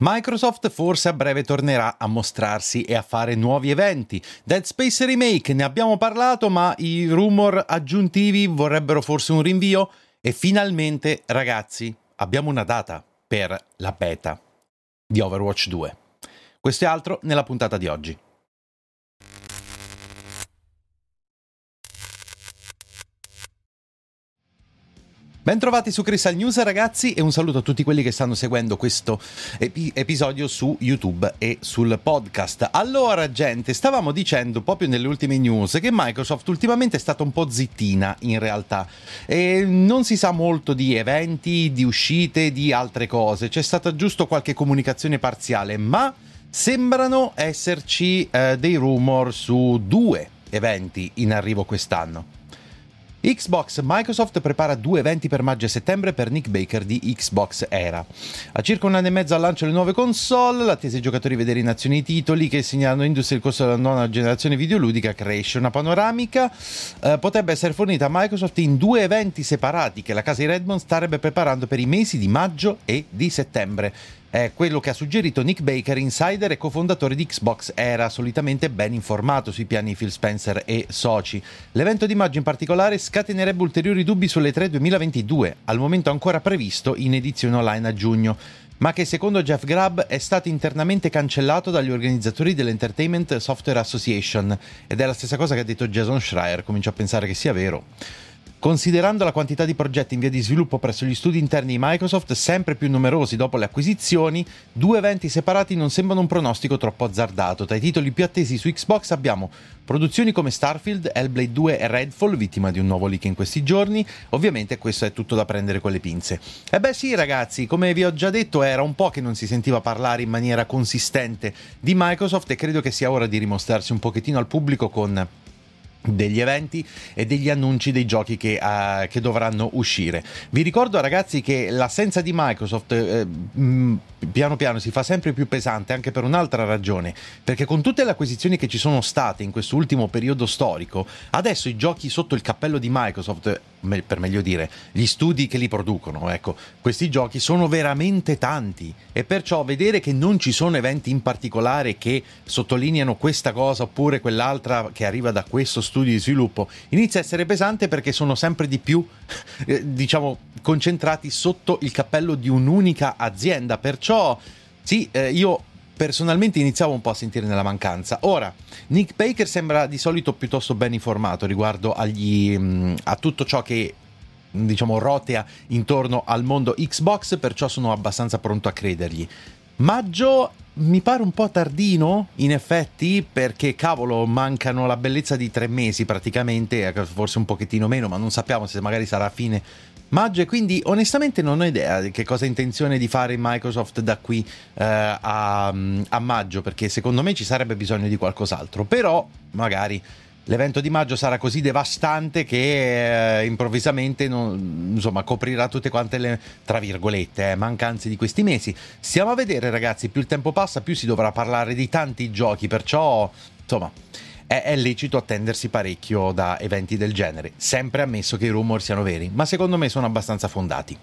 Microsoft forse a breve tornerà a mostrarsi e a fare nuovi eventi. Dead Space Remake ne abbiamo parlato, ma i rumor aggiuntivi vorrebbero forse un rinvio e finalmente, ragazzi, abbiamo una data per la beta di Overwatch 2. Questo e altro nella puntata di oggi. Bentrovati su Crystal News ragazzi e un saluto a tutti quelli che stanno seguendo questo epi- episodio su YouTube e sul podcast. Allora gente, stavamo dicendo proprio nelle ultime news che Microsoft ultimamente è stata un po' zittina in realtà e non si sa molto di eventi, di uscite, di altre cose, c'è stata giusto qualche comunicazione parziale, ma sembrano esserci eh, dei rumor su due eventi in arrivo quest'anno. Xbox Microsoft prepara due eventi per maggio e settembre per Nick Baker di Xbox Era. A circa un anno e mezzo al lancio delle nuove console, l'attesa ai giocatori vedere in azione i titoli che segnalano industria il corso della nona generazione videoludica cresce. Una panoramica eh, potrebbe essere fornita a Microsoft in due eventi separati che la casa di Redmond starebbe preparando per i mesi di maggio e di settembre. È quello che ha suggerito Nick Baker, insider e cofondatore di Xbox Era, solitamente ben informato sui piani Phil Spencer e soci. L'evento di maggio in particolare scatenerebbe ulteriori dubbi sulle 3 2022, al momento ancora previsto in edizione online a giugno ma che secondo Jeff Grubb è stato internamente cancellato dagli organizzatori dell'Entertainment Software Association ed è la stessa cosa che ha detto Jason Schreier, comincio a pensare che sia vero. Considerando la quantità di progetti in via di sviluppo presso gli studi interni di Microsoft, sempre più numerosi dopo le acquisizioni, due eventi separati non sembrano un pronostico troppo azzardato. Tra i titoli più attesi su Xbox abbiamo produzioni come Starfield, Hellblade 2 e Redfall, vittima di un nuovo leak in questi giorni. Ovviamente questo è tutto da prendere con le pinze. E beh sì ragazzi, come vi ho già detto, era un po' che non si sentiva parlare in maniera consistente di Microsoft e credo che sia ora di rimostrarsi un pochettino al pubblico con degli eventi e degli annunci dei giochi che, uh, che, dovranno uscire. Vi ricordo ragazzi che l'assenza di Microsoft eh, mh, mm, piano piano si fa sempre più pesante anche per un'altra ragione, perché con tutte le acquisizioni che ci sono state in questo ultimo periodo storico, adesso i giochi sotto il cappello di Microsoft, per meglio dire, gli studi che li producono, ecco, questi giochi sono veramente tanti e perciò vedere che non ci sono eventi in particolare che sottolineano questa cosa oppure quell'altra che arriva da questo studio di sviluppo inizia a essere pesante perché sono sempre di più, eh, diciamo, concentrati sotto il cappello di un'unica azienda, perciò sì, eh, io personalmente iniziavo un po' a sentire nella mancanza. Ora, Nick Baker sembra di solito piuttosto ben informato riguardo agli, mm, a tutto ciò che diciamo rotea intorno al mondo Xbox, perciò sono abbastanza pronto a credergli. Maggio mi pare un po' tardino, in effetti, perché cavolo, mancano la bellezza di tre mesi praticamente, eh, forse un pochettino meno, ma non sappiamo se magari sarà a fine maggio. E quindi onestamente non ho idea di che cosa ha intenzione di fare Microsoft da qui eh, a, a, maggio perché secondo me ci sarebbe bisogno di qualcos'altro. Però magari l'evento di maggio sarà così devastante che eh, improvvisamente non, insomma, coprirà tutte quante le tra virgolette eh, mancanze di questi mesi. Stiamo a vedere, ragazzi, più il tempo passa, più si dovrà parlare di tanti giochi, perciò insomma. È, è lecito attendersi parecchio da eventi del genere, sempre ammesso che i rumor siano veri, ma secondo me sono abbastanza fondati.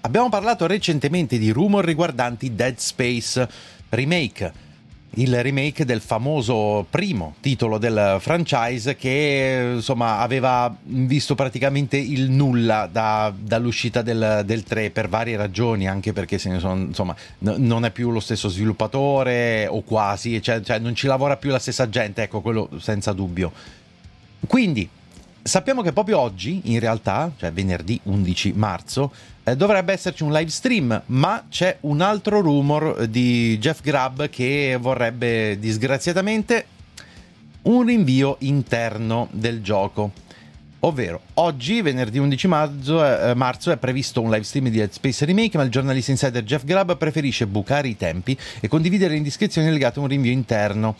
Abbiamo parlato recentemente di rumor riguardanti Dead Space Remake il remake del famoso primo titolo del franchise che insomma aveva visto praticamente il nulla da, dall'uscita del, del, 3 per varie ragioni anche perché sono, insomma, n- non è più lo stesso sviluppatore o quasi cioè, cioè non ci lavora più la stessa gente ecco quello senza dubbio. Quindi sappiamo che proprio oggi in realtà cioè venerdì 11 marzo eh, dovrebbe esserci un live stream, ma c'è un altro rumor di Jeff Grubb che vorrebbe disgraziatamente un rinvio interno del gioco. Ovvero, oggi, venerdì 11 marzo, eh, marzo, è previsto un live stream di Dead Space Remake, ma il giornalista insider Jeff Grubb preferisce bucare i tempi e condividere indiscrezioni legate a un rinvio interno.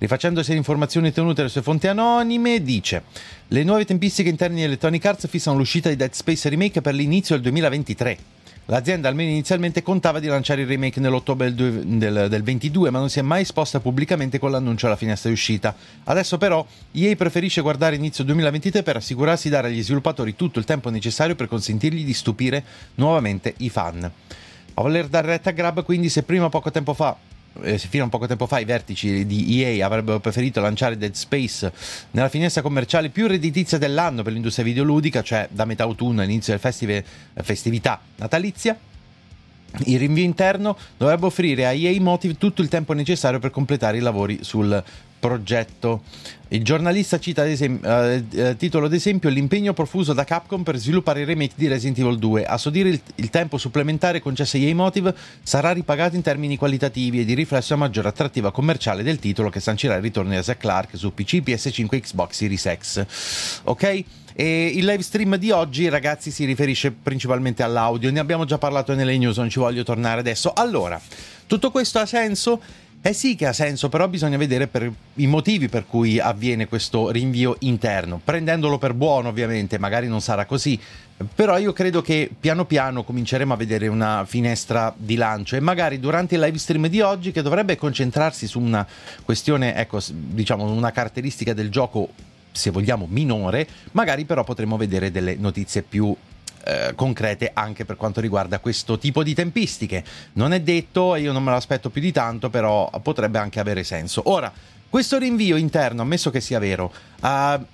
Rifacendosi alle informazioni tenute dalle sue fonti anonime, dice: Le nuove tempistiche interne di Electronic Arts fissano l'uscita di Dead Space Remake per l'inizio del 2023. L'azienda almeno inizialmente contava di lanciare il remake nell'ottobre del, del, del, 22, ma non si è mai esposta pubblicamente con l'annuncio alla finestra di uscita. Adesso però EA preferisce guardare inizio 2023 per assicurarsi di dare agli sviluppatori tutto il tempo necessario per consentirgli di stupire nuovamente i fan. A voler dare retta a Grab, quindi, se prima poco tempo fa fino a poco tempo fa i vertici di EA avrebbero preferito lanciare Dead Space nella finestra commerciale più redditizia dell'anno per l'industria videoludica, cioè da metà autunno all'inizio del festival, festività natalizia. Il rinvio interno dovrebbe offrire a EA Motive tutto il tempo necessario per completare i lavori sul progetto. Il giornalista cita ad esempio, eh, eh, titolo d'esempio l'impegno profuso da Capcom per sviluppare il remake di Resident Evil 2. A sodire il, il tempo supplementare concesso a EA Motive sarà ripagato in termini qualitativi e di riflesso a maggiore attrattiva commerciale del titolo che sancirà il ritorno di Zack Clark su PC, PS5 Xbox Series X. Ok? E il live stream di oggi, ragazzi, si riferisce principalmente all'audio. Ne abbiamo già parlato nelle news, non ci voglio tornare adesso. Allora, tutto questo ha senso? Eh sì che ha senso, però bisogna vedere i motivi per cui avviene questo rinvio interno, prendendolo per buono ovviamente, magari non sarà così, però io credo che piano piano cominceremo a vedere una finestra di lancio e magari durante il live stream di oggi che dovrebbe concentrarsi su una questione, ecco, diciamo una caratteristica del gioco se vogliamo minore, magari però potremo vedere delle notizie più eh, concrete anche per quanto riguarda questo tipo di tempistiche. Non è detto, io non me lo aspetto più di tanto, però potrebbe anche avere senso. Ora, questo rinvio interno, ammesso che sia vero, uh,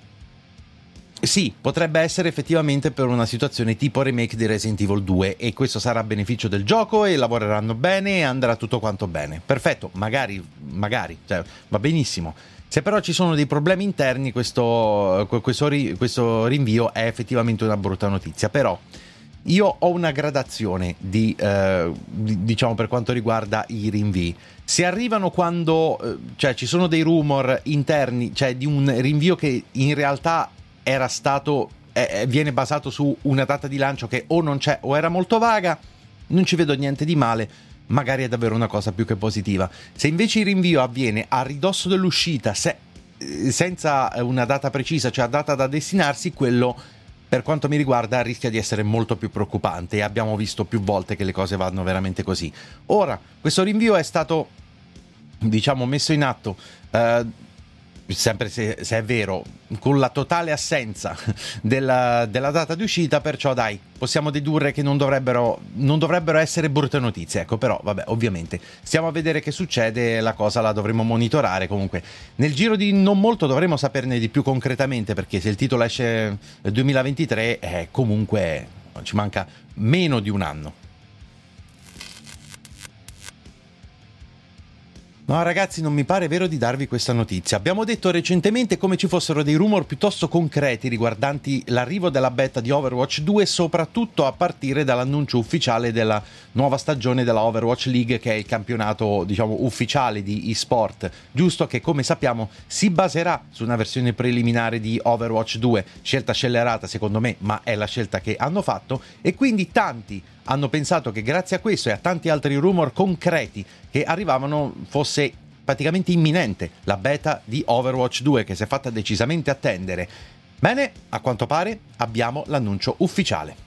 sì, potrebbe essere effettivamente per una situazione tipo remake di Resident Evil 2 e questo sarà a beneficio del gioco e lavoreranno bene e andrà tutto quanto bene. Perfetto, magari, magari, cioè, va benissimo. Se però ci sono dei problemi interni, questo, questo, questo rinvio è effettivamente una brutta notizia. Però io ho una gradazione di, eh, diciamo per quanto riguarda i rinvii. Se arrivano quando eh, cioè, ci sono dei rumor interni, cioè di un rinvio che in realtà era stato, eh, viene basato su una data di lancio che o non c'è o era molto vaga, non ci vedo niente di male magari è davvero una cosa più che positiva. Se invece il rinvio avviene a ridosso dell'uscita, se, eh, senza una data precisa, cioè a data da destinarsi, quello per quanto mi riguarda rischia di essere molto più preoccupante e abbiamo visto più volte che le cose vanno veramente così. Ora, questo rinvio è stato diciamo messo in atto eh, sempre se, se, è vero, con la totale assenza della, della, data di uscita, perciò dai, possiamo dedurre che non dovrebbero, non dovrebbero, essere brutte notizie, ecco, però vabbè, ovviamente, stiamo a vedere che succede, la cosa la dovremo monitorare, comunque nel giro di non molto dovremo saperne di più concretamente, perché se il titolo esce nel 2023, eh, comunque ci manca meno di un anno. No ragazzi, non mi pare vero di darvi questa notizia. Abbiamo detto recentemente come ci fossero dei rumor piuttosto concreti riguardanti l'arrivo della beta di Overwatch 2, soprattutto a partire dall'annuncio ufficiale della nuova stagione della Overwatch League, che è il campionato, diciamo, ufficiale di eSport, giusto che come sappiamo si baserà su una versione preliminare di Overwatch 2, scelta scellerata secondo me, ma è la scelta che hanno fatto. E quindi tanti hanno pensato che grazie a questo e a tanti altri rumor concreti che arrivavano fosse praticamente imminente, la beta di Overwatch 2 che si è fatta decisamente attendere. Bene, a quanto pare abbiamo l'annuncio ufficiale.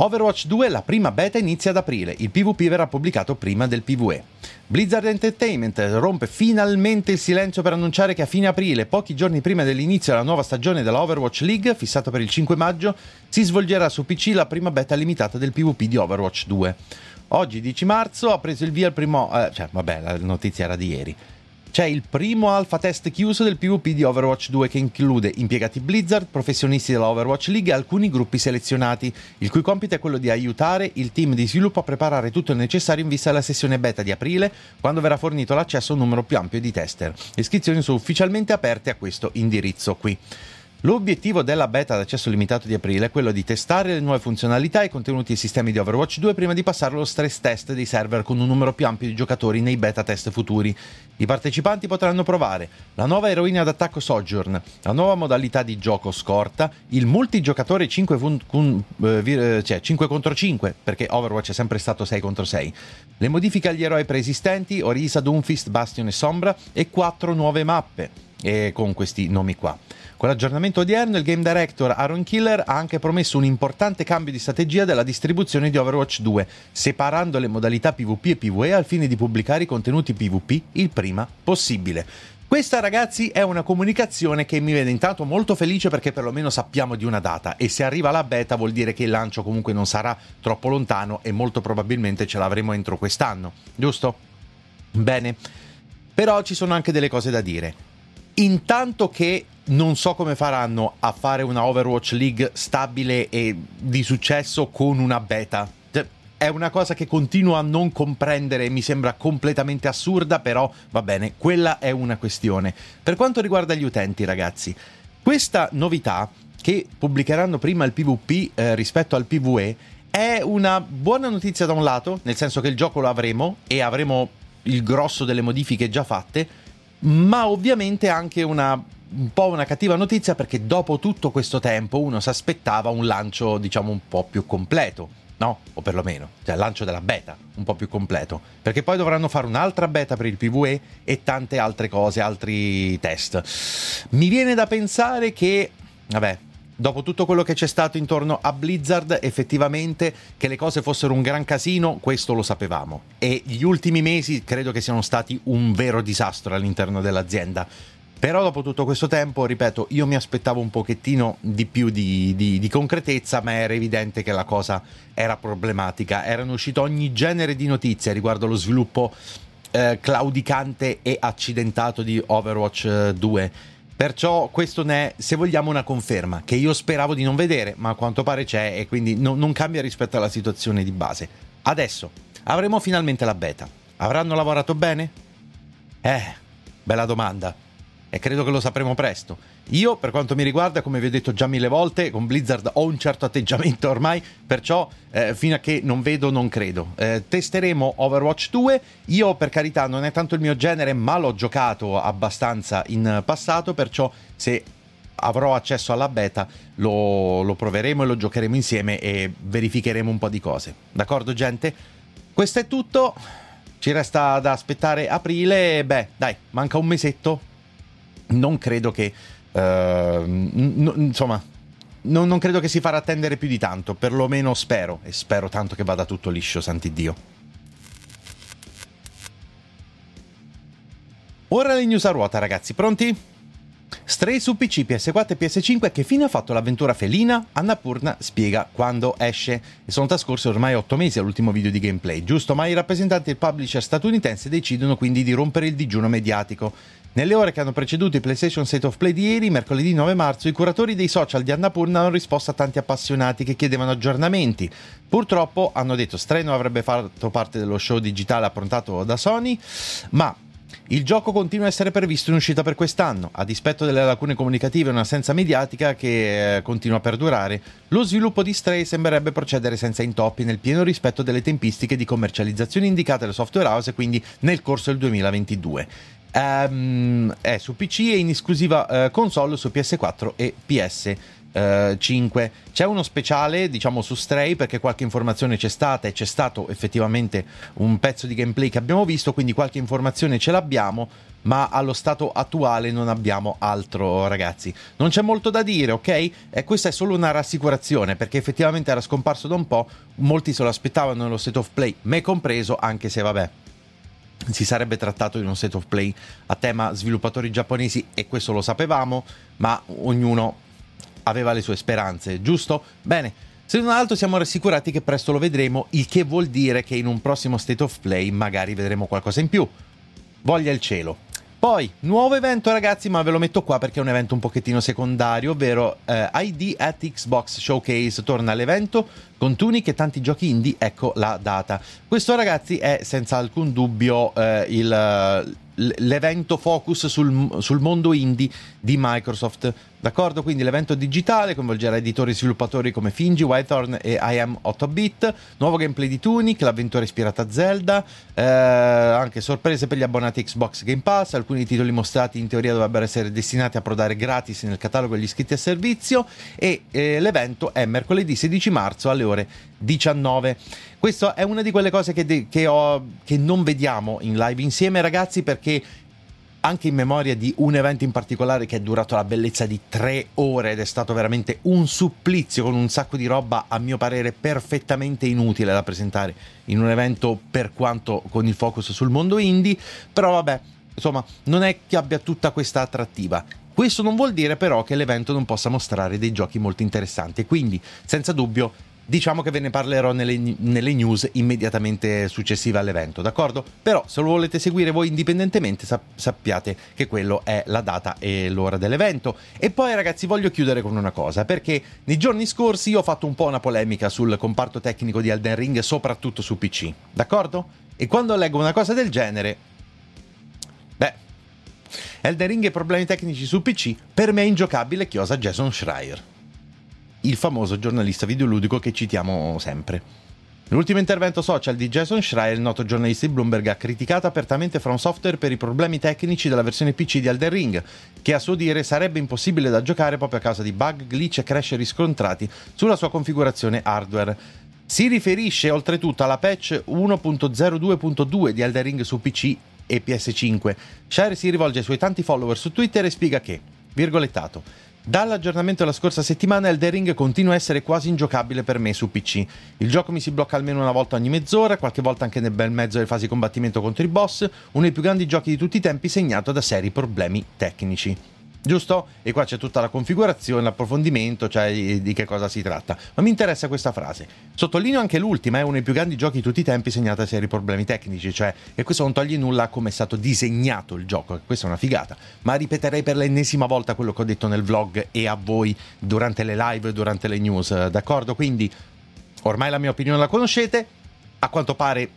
Overwatch 2, la prima beta inizia ad aprile, il PvP verrà pubblicato prima del PvE. Blizzard Entertainment rompe finalmente il silenzio per annunciare che a fine aprile, pochi giorni prima dell'inizio della nuova stagione della Overwatch League, fissato per il 5 maggio, si svolgerà su PC la prima beta limitata del PvP di Overwatch 2. Oggi, 10 marzo, ha preso il via il primo... Eh, cioè, vabbè, la notizia era di ieri. C'è il primo alpha test chiuso del PvP di Overwatch 2 che include impiegati Blizzard, professionisti della Overwatch League e alcuni gruppi selezionati, il cui compito è quello di aiutare il team di sviluppo a preparare tutto il necessario in vista della sessione beta di aprile, quando verrà fornito l'accesso a un numero più ampio di tester. Le iscrizioni sono ufficialmente aperte a questo indirizzo qui. L'obiettivo della beta ad accesso limitato di aprile è quello di testare le nuove funzionalità e contenuti e sistemi di Overwatch 2 prima di passare allo stress test dei server con un numero più ampio di giocatori nei beta test futuri. I partecipanti potranno provare la nuova eroina d'attacco Sojourn, la nuova modalità di gioco scorta, il multigiocatore 5, fun- cun- eh, cioè 5 contro 5, perché Overwatch è sempre stato 6 contro 6, le modifiche agli eroi preesistenti, Orisa, Doomfist, Bastion e Sombra e 4 nuove mappe, e con questi nomi qua. Con l'aggiornamento odierno, il game director Aaron Killer ha anche promesso un importante cambio di strategia della distribuzione di Overwatch 2, separando le modalità PvP e PvE al fine di pubblicare i contenuti PvP il prima possibile. Questa ragazzi è una comunicazione che mi vede intanto molto felice perché perlomeno sappiamo di una data e se arriva la beta vuol dire che il lancio comunque non sarà troppo lontano e molto probabilmente ce l'avremo entro quest'anno, giusto? Bene, però ci sono anche delle cose da dire. Intanto che non so come faranno a fare una Overwatch League stabile e di successo con una beta. Cioè, è una cosa che continuo a non comprendere e mi sembra completamente assurda, però va bene, quella è una questione. Per quanto riguarda gli utenti, ragazzi, questa novità che pubblicheranno prima il PvP eh, rispetto al PvE è una buona notizia da un lato, nel senso che il gioco lo avremo e avremo il grosso delle modifiche già fatte, ma ovviamente anche una un po' una cattiva notizia perché dopo tutto questo tempo uno si aspettava un lancio, diciamo, un po' più completo. No, o perlomeno, cioè il lancio della beta un po' più completo, perché poi dovranno fare un'altra beta per il PvE e tante altre cose, altri test. Mi viene da pensare che, vabbè, dopo tutto quello che c'è stato intorno a Blizzard, effettivamente che le cose fossero un gran casino, questo lo sapevamo. E gli ultimi mesi credo che siano stati un vero disastro all'interno dell'azienda però dopo tutto questo tempo, ripeto, io mi aspettavo un pochettino di più di, di, di, concretezza, ma era evidente che la cosa era problematica. Erano uscite ogni genere di notizie riguardo lo sviluppo eh, claudicante e accidentato di Overwatch 2. Perciò questo ne è, se vogliamo, una conferma che io speravo di non vedere, ma a quanto pare c'è e quindi no, non cambia rispetto alla situazione di base. Adesso avremo finalmente la beta. Avranno lavorato bene? Eh, bella domanda e credo che lo sapremo presto. Io, per quanto mi riguarda, come vi ho detto già mille volte, con Blizzard ho un certo atteggiamento ormai, perciò eh, fino a che non vedo non credo. Eh, testeremo Overwatch 2, io per carità non è tanto il mio genere, ma l'ho giocato abbastanza in passato, perciò se avrò accesso alla beta lo, lo proveremo e lo giocheremo insieme e verificheremo un po' di cose. D'accordo gente? Questo è tutto. Ci resta da aspettare aprile. Beh, dai, manca un mesetto non credo che... Uh, n- insomma, non, non, credo che si farà attendere più di tanto, perlomeno spero, e spero tanto che vada tutto liscio, santi Dio. Ora le news a ruota, ragazzi, pronti? Stray su PC, PS4 e PS5 che fine ha fatto l'avventura felina? Annapurna spiega quando esce. E sono trascorsi ormai 8 mesi all'ultimo video di gameplay, giusto? Ma i rappresentanti del publisher statunitense decidono quindi di rompere il digiuno mediatico. Nelle ore che hanno preceduto il PlayStation State of Play di ieri, mercoledì 9 marzo, i curatori dei social di Annapurna hanno risposto a tanti appassionati che chiedevano aggiornamenti. Purtroppo hanno detto Stray non avrebbe fatto parte dello show digitale approntato da Sony, ma il gioco continua a essere previsto in uscita per quest'anno, a dispetto delle lacune comunicative e un'assenza mediatica che eh, continua a perdurare. Lo sviluppo di Stray sembrerebbe procedere senza intoppi nel pieno rispetto delle tempistiche di commercializzazione indicate dal software house, quindi nel corso del 2022. Um, è su PC e in esclusiva uh, console su PS4 e PS5. Eh, 5. C'è uno speciale, diciamo, su Stray perché qualche informazione c'è stata e c'è stato effettivamente un pezzo di gameplay che abbiamo visto, quindi qualche informazione ce l'abbiamo, ma allo stato attuale non abbiamo altro, ragazzi. Non c'è molto da dire, ok? E questa è solo una rassicurazione perché effettivamente era scomparso da un po', molti se lo aspettavano nello state of play, me compreso, anche se vabbè si sarebbe trattato di uno state of play a tema sviluppatori giapponesi e questo lo sapevamo, ma ognuno aveva le sue speranze, giusto? Bene, se non altro siamo rassicurati che presto lo vedremo, il che vuol dire che in un prossimo State of Play magari vedremo qualcosa in più. Voglia il cielo. Poi, nuovo evento ragazzi, ma ve lo metto qua perché è un evento un pochettino secondario, ovvero eh, ID at Xbox Showcase torna all'evento con Tunic e tanti giochi indie, ecco la data. Questo ragazzi è senza alcun dubbio eh, il l'evento focus sul, sul, mondo indie di Microsoft. D'accordo? Quindi l'evento digitale coinvolgerà editori e sviluppatori come Finji, Whitehorn e I Am 8-bit, nuovo gameplay di Tunic, l'avventura ispirata a Zelda, eh, anche sorprese per gli abbonati Xbox Game Pass, alcuni titoli mostrati in teoria dovrebbero essere destinati a prodare gratis nel catalogo degli iscritti a servizio e eh, l'evento è mercoledì 16 marzo alle ore 19. Questa è una di quelle cose che, de- che, ho, che non vediamo in live insieme, ragazzi, perché anche in memoria di un evento in particolare che è durato la bellezza di tre ore ed è stato veramente un supplizio con un sacco di roba a mio parere perfettamente inutile da presentare in un evento per quanto con il focus sul mondo indie. Però vabbè insomma non è che abbia tutta questa attrattiva. Questo non vuol dire però che l'evento non possa mostrare dei giochi molto interessanti. Quindi senza dubbio diciamo che ve ne parlerò nelle, nelle, news immediatamente successive all'evento, d'accordo? Però se lo volete seguire voi indipendentemente sap- sappiate che quello è la data e l'ora dell'evento. E poi ragazzi voglio chiudere con una cosa, perché nei giorni scorsi ho fatto un po' una polemica sul comparto tecnico di Elden Ring, soprattutto su PC, d'accordo? E quando leggo una cosa del genere... Beh, Elden Ring e problemi tecnici su PC, per me è ingiocabile chiosa Jason Schreier il famoso giornalista videoludico che citiamo sempre. Nell'ultimo intervento social di Jason Schreier, il noto giornalista di Bloomberg ha criticato apertamente From Software per i problemi tecnici della versione PC di Elden Ring, che a suo dire sarebbe impossibile da giocare proprio a causa di bug, glitch e crash riscontrati sulla sua configurazione hardware. Si riferisce oltretutto alla patch 1.02.2 di Elden Ring su PC e PS5. Schreier si rivolge ai suoi tanti follower su Twitter e spiega che, virgolettato, Dall'aggiornamento della scorsa settimana Elden Ring continua a essere quasi ingiocabile per me su PC. Il gioco mi si blocca almeno una volta ogni mezz'ora, qualche volta anche nel bel mezzo delle fasi di combattimento contro i boss, uno dei più grandi giochi di tutti i tempi segnato da seri problemi tecnici giusto? E qua c'è tutta la configurazione, l'approfondimento, cioè di che cosa si tratta. Ma mi interessa questa frase. Sottolineo anche l'ultima, è uno dei più grandi giochi di tutti i tempi segnata a seri problemi tecnici, cioè, e questo non toglie nulla a come è stato disegnato il gioco, questa è una figata. Ma ripeterei per l'ennesima volta quello che ho detto nel vlog e a voi durante le live durante le news, d'accordo? Quindi, ormai la mia opinione la conoscete, a quanto pare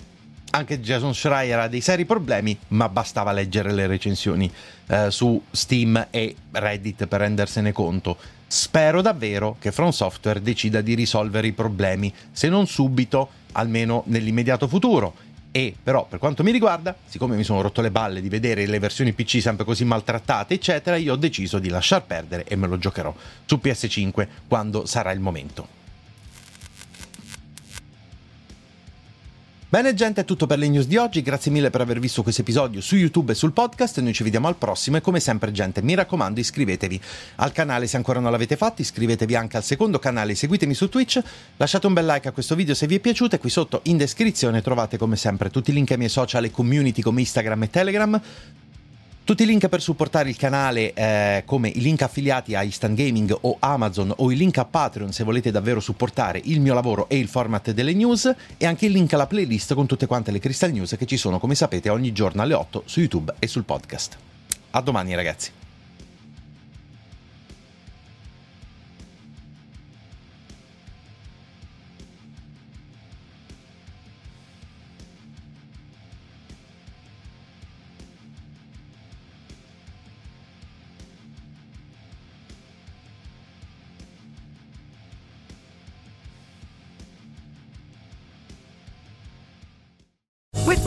anche Jason Schreier ha dei seri problemi, ma bastava leggere le recensioni eh, su Steam e Reddit per rendersene conto. Spero davvero che From Software decida di risolvere i problemi, se non subito, almeno nell'immediato futuro. E però, per quanto mi riguarda, siccome mi sono rotto le balle di vedere le versioni PC sempre così maltrattate, eccetera, io ho deciso di lasciar perdere e me lo giocherò su PS5 quando sarà il momento. Bene gente, è tutto per le news di oggi, grazie mille per aver visto questo episodio su YouTube e sul podcast, noi ci vediamo al prossimo e come sempre gente, mi raccomando iscrivetevi al canale se ancora non l'avete fatto, iscrivetevi anche al secondo canale, seguitemi su Twitch, lasciate un bel like a questo video se vi è piaciuto e qui sotto in descrizione trovate come sempre tutti i link ai miei social e community come Instagram e Telegram, tutti i link per supportare il canale, eh, come i link affiliati a Instant Gaming o Amazon o il link a Patreon se volete davvero supportare il mio lavoro e il format delle news e anche il link alla playlist con tutte quante le Crystal News che ci sono come sapete ogni giorno alle 8 su YouTube e sul podcast. A domani ragazzi.